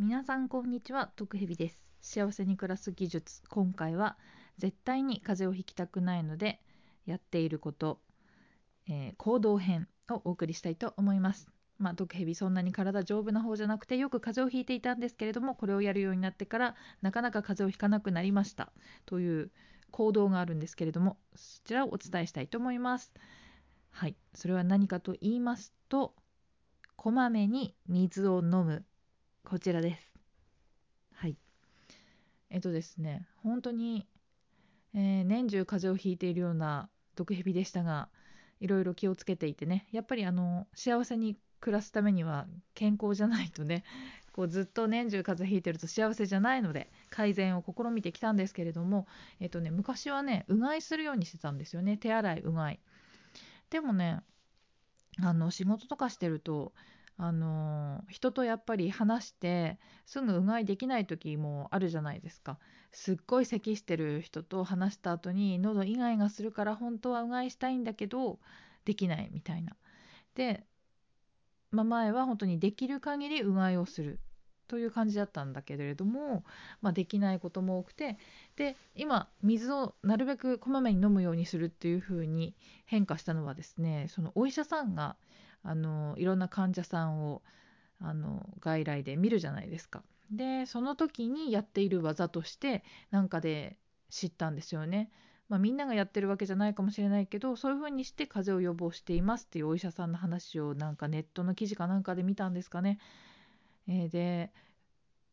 皆さんこんにちは徳蛇です。幸せに暮らす技術。今回は絶対に風邪をひきたくないのでやっていること、えー行動編をお送りしたいと思います。まあ毒蛇そんなに体丈夫な方じゃなくてよく風邪をひいていたんですけれどもこれをやるようになってからなかなか風邪をひかなくなりました。という行動があるんですけれどもそちらをお伝えしたいと思います。はい。それは何かと言いますとこまめに水を飲む。こちらです。はい。えっとですね、本当に、えー年中風邪をひいているような毒蛇でしたが、いろいろ気をつけていてね、やっぱりあの幸せに暮らすためには健康じゃないとね、こうずっと年中風邪ひいてると幸せじゃないので改善を試みてきたんですけれども、えっとね、昔はね、うがいするようにしてたんですよね、手洗い、うがい。でもね、あの仕事とかしてるとあの人とやっぱり話してすぐうがいできない時もあるじゃないですか。すっごい咳してる人と話した後に喉イガイガするから本当はうがいしたいんだけどできないみたいな。で、まあ、前は本当にできる限りうがいをする。という感じだったんだけれども、まあ、できないことも多くてで今水をなるべくこまめに飲むようにするっていう風に変化したのはですねそのお医者さんがあのいろんな患者さんをあの外来で見るじゃないですか。でその時にやっている技としてなんかで知ったんですよね。まあ、みんながやってるわけじゃないかもしれないけどそういう風にして風邪を予防していますっていうお医者さんの話をなんかネットの記事かなんかで見たんですかね。えーで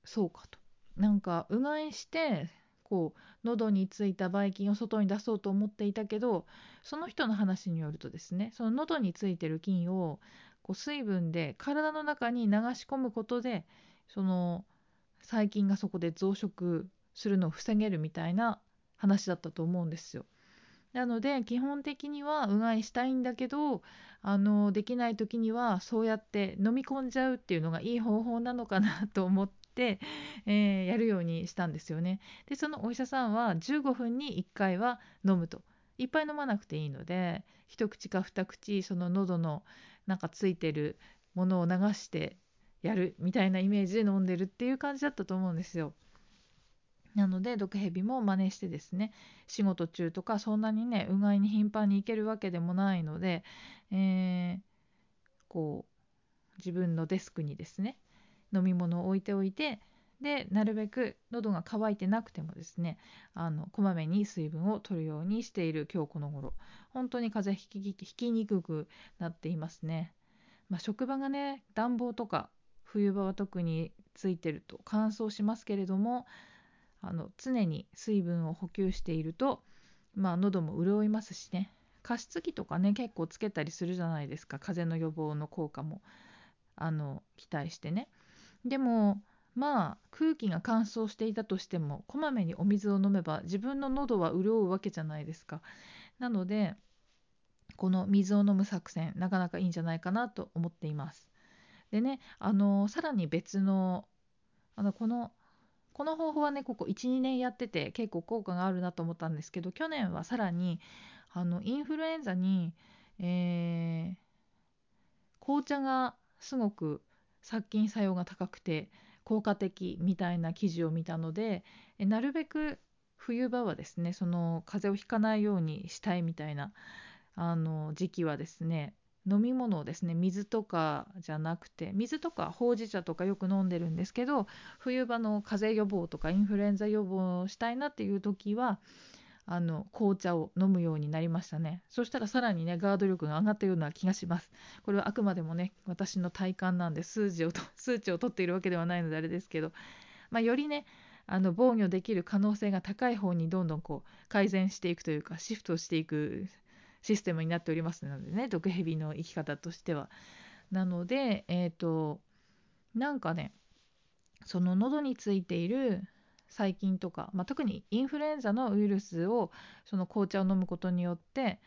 そうかと。なんかうがいしてこう喉についたばい菌を外に出そうと思っていたけどその人の話によるとですねその喉についてる菌をこう水分で体の中に流し込むことでその細菌がそこで増殖するのを防げるみたいな話だったと思うんですよ。なので基本的にはうがいしたいんだけどあのできない時にはそうやって飲み込んじゃうっていうのがいい方法なのかなと思って、えーやるようにしたんですよね。でそのお医者さんは15分に1回は飲むといっぱい飲まなくていいので一口か二口その喉のなんかついてるものを流してやるみたいなイメージで飲んでるっていう感じだったと思うんですよ。なので毒蛇も真似してですね仕事中とかそんなにねうがいに頻繁に行けるわけでもないので、えーこう自分のデスクにですね飲み物を置いておいてでなるべく喉が渇いてなくてもですねあのこまめに水分を取るようにしている今日この頃。本当に風邪ひきひきにくくなっていますね、まあ、職場がね暖房とか冬場は特についてると乾燥しますけれどもあの常に水分を補給しているとまあ喉も潤いますしね。加湿器とかね結構つけたりするじゃないですか。風邪の予防の効果もあの期待してね。でもまあ空気が乾燥していたとしてもこまめにお水を飲めば自分の喉は潤うわけじゃないですか。なのでこの水を飲む作戦なかなかいいんじゃないかなと思っています。でねあのさらに別のあのこのこの方法はねここ12年やってて結構効果があるなと思ったんですけど去年はさらにあのインフルエンザに、えー紅茶がすごく殺菌作用が高くて効果的みたいな記事を見たのでなるべく冬場はですねその風邪をひかないようにしたいみたいなあの時期はですね飲み物をですね水とかじゃなくて水とかほうじ茶とかよく飲んでるんですけど冬場の風邪予防とかインフルエンザ予防をしたいなっていう時はあの紅茶を飲むようになりましたね。そしたらさらにねガード力が上がったような気がします。これはあくまでもね私の体感なんで数字をと 数値を取っているわけではないのであれですけど、まあ、よりねあの防御できる可能性が高い方にどんどんこう改善していくというかシフトしていくシステムになっておりますのでね毒蛇の生き方としては。なのでえっ、となんかねその喉についている細菌とか、まあ、特にインフルエンザのウイルスをその紅茶を飲むことによって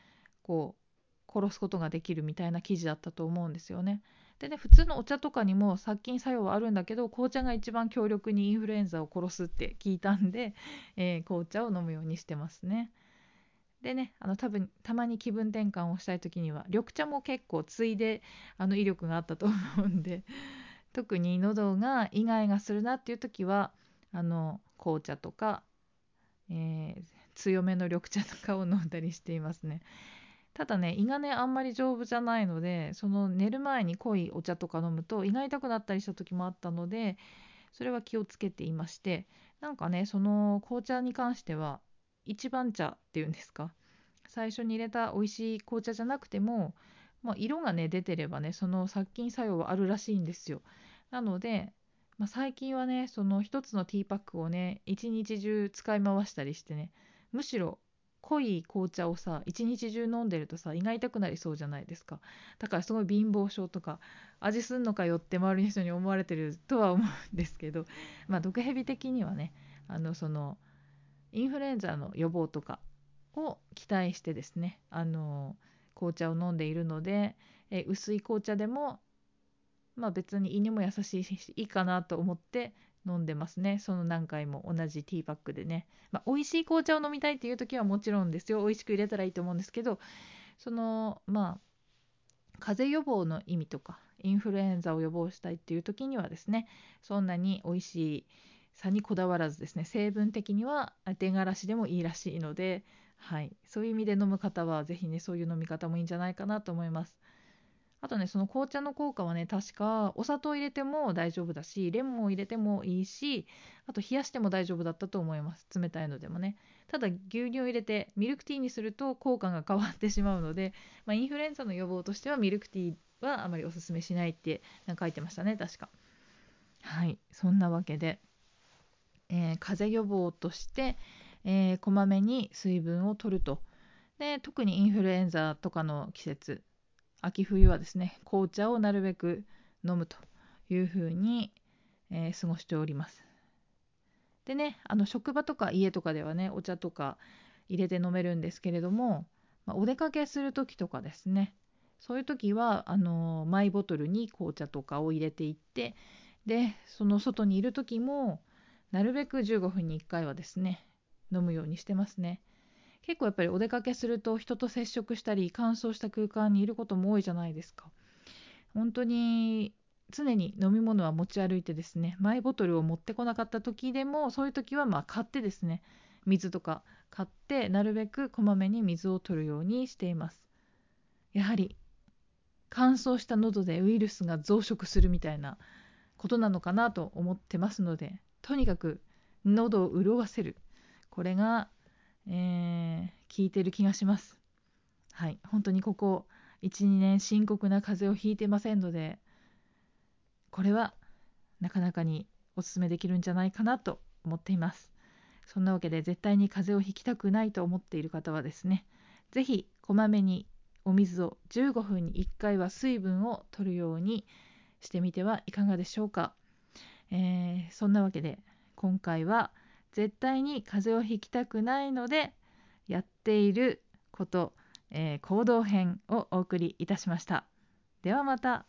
こう殺すことができるみたいな記事だったと思うんですよね。でね普通のお茶とかにも殺菌作用はあるんだけど紅茶が一番強力にインフルエンザを殺すって聞いたんで、えー紅茶を飲むようにしてますね。でねあの多分たまに気分転換をしたい時には緑茶も結構ついであの威力があったと思うんで 特に喉がイガイガするなっていう時はあの紅茶とか、えー、強めの緑茶とかを飲んだりしていますね。ただね胃がねあんまり丈夫じゃないのでその寝る前に濃いお茶とか飲むと胃が痛くなったりした時もあったのでそれは気をつけていましてなんかねその紅茶に関しては一番茶っていうんですか？最初に入れた美味しい紅茶じゃなくても、まあ、色がね出てればねその殺菌作用はあるらしいんですよ。なので、まあ、最近はねその1つのティーパックをね一日中使い回したりしてねむしろ濃い紅茶をさ一日中飲んでるとさ胃が痛くなりそうじゃないですか。だからすごい貧乏症とか味すんのかよって周りの人に思われてるとは思うんですけどまあ毒蛇的にはねあのそのインフルエンザの予防とかを期待してですねあの紅茶を飲んでいるのでえ薄い紅茶でもまあ別に胃にも優しいしいいかなと思って飲んでますね。その何回も同じティーパックでね、まあ、美味しい紅茶を飲みたいっていう時はもちろんですよ。美味しく入れたらいいと思うんですけどそのまあ風邪予防の意味とかインフルエンザを予防したいっていう時にはですねそんなに美味しいさにこだわらずですね成分的には出がらしでもいいらしいので、はい、そういう意味で飲む方は是非ねそういう飲み方もいいんじゃないかなと思います。あとねその紅茶の効果はね確かお砂糖入れても大丈夫だしレモンを入れてもいいしあと冷やしても大丈夫だったと思います。冷たいのでもね。ただ牛乳を入れてミルクティーにすると効果が変わってしまうので、まあ、インフルエンザの予防としてはミルクティーはあまりおすすめしないって書いてましたね確か。はい。そんなわけで、えー、風邪予防として、えー、こまめに水分を取ると。で特にインフルエンザとかの季節秋冬はですね紅茶をなるべく飲むというふうに、えー、過ごしております。でねあの職場とか家とかではねお茶とか入れて飲めるんですけれども、まあ、お出かけする時とかですねそういう時はあのマイボトルに紅茶とかを入れていってでその外にいる時もなるべく15分に1回はですね飲むようにしてますね。結構やっぱりお出かけすると人と接触したり乾燥した空間にいることも多いじゃないですか。本当に常に飲み物は持ち歩いてですねマイボトルを持ってこなかった時でもそういう時はまあ買ってですね水とか買ってなるべくこまめに水を取るようにしています。やはり乾燥した喉でウイルスが増殖するみたいなことなのかなと思ってますのでとにかく喉を潤わせるこれがえー、聞いてる気がします。はい、本当にここ1、2年深刻な風邪をひいてませんので、これはなかなかにおすすめできるんじゃないかなと思っています。そんなわけで絶対に風邪をひきたくないと思っている方はですね、是非こまめにお水を15分に1回は水分を取るようにしてみてはいかがでしょうか。えー、そんなわけで今回は絶対に風邪をひきたくないのでやっていること、えー、行動編をお送りいたしました。ではまた。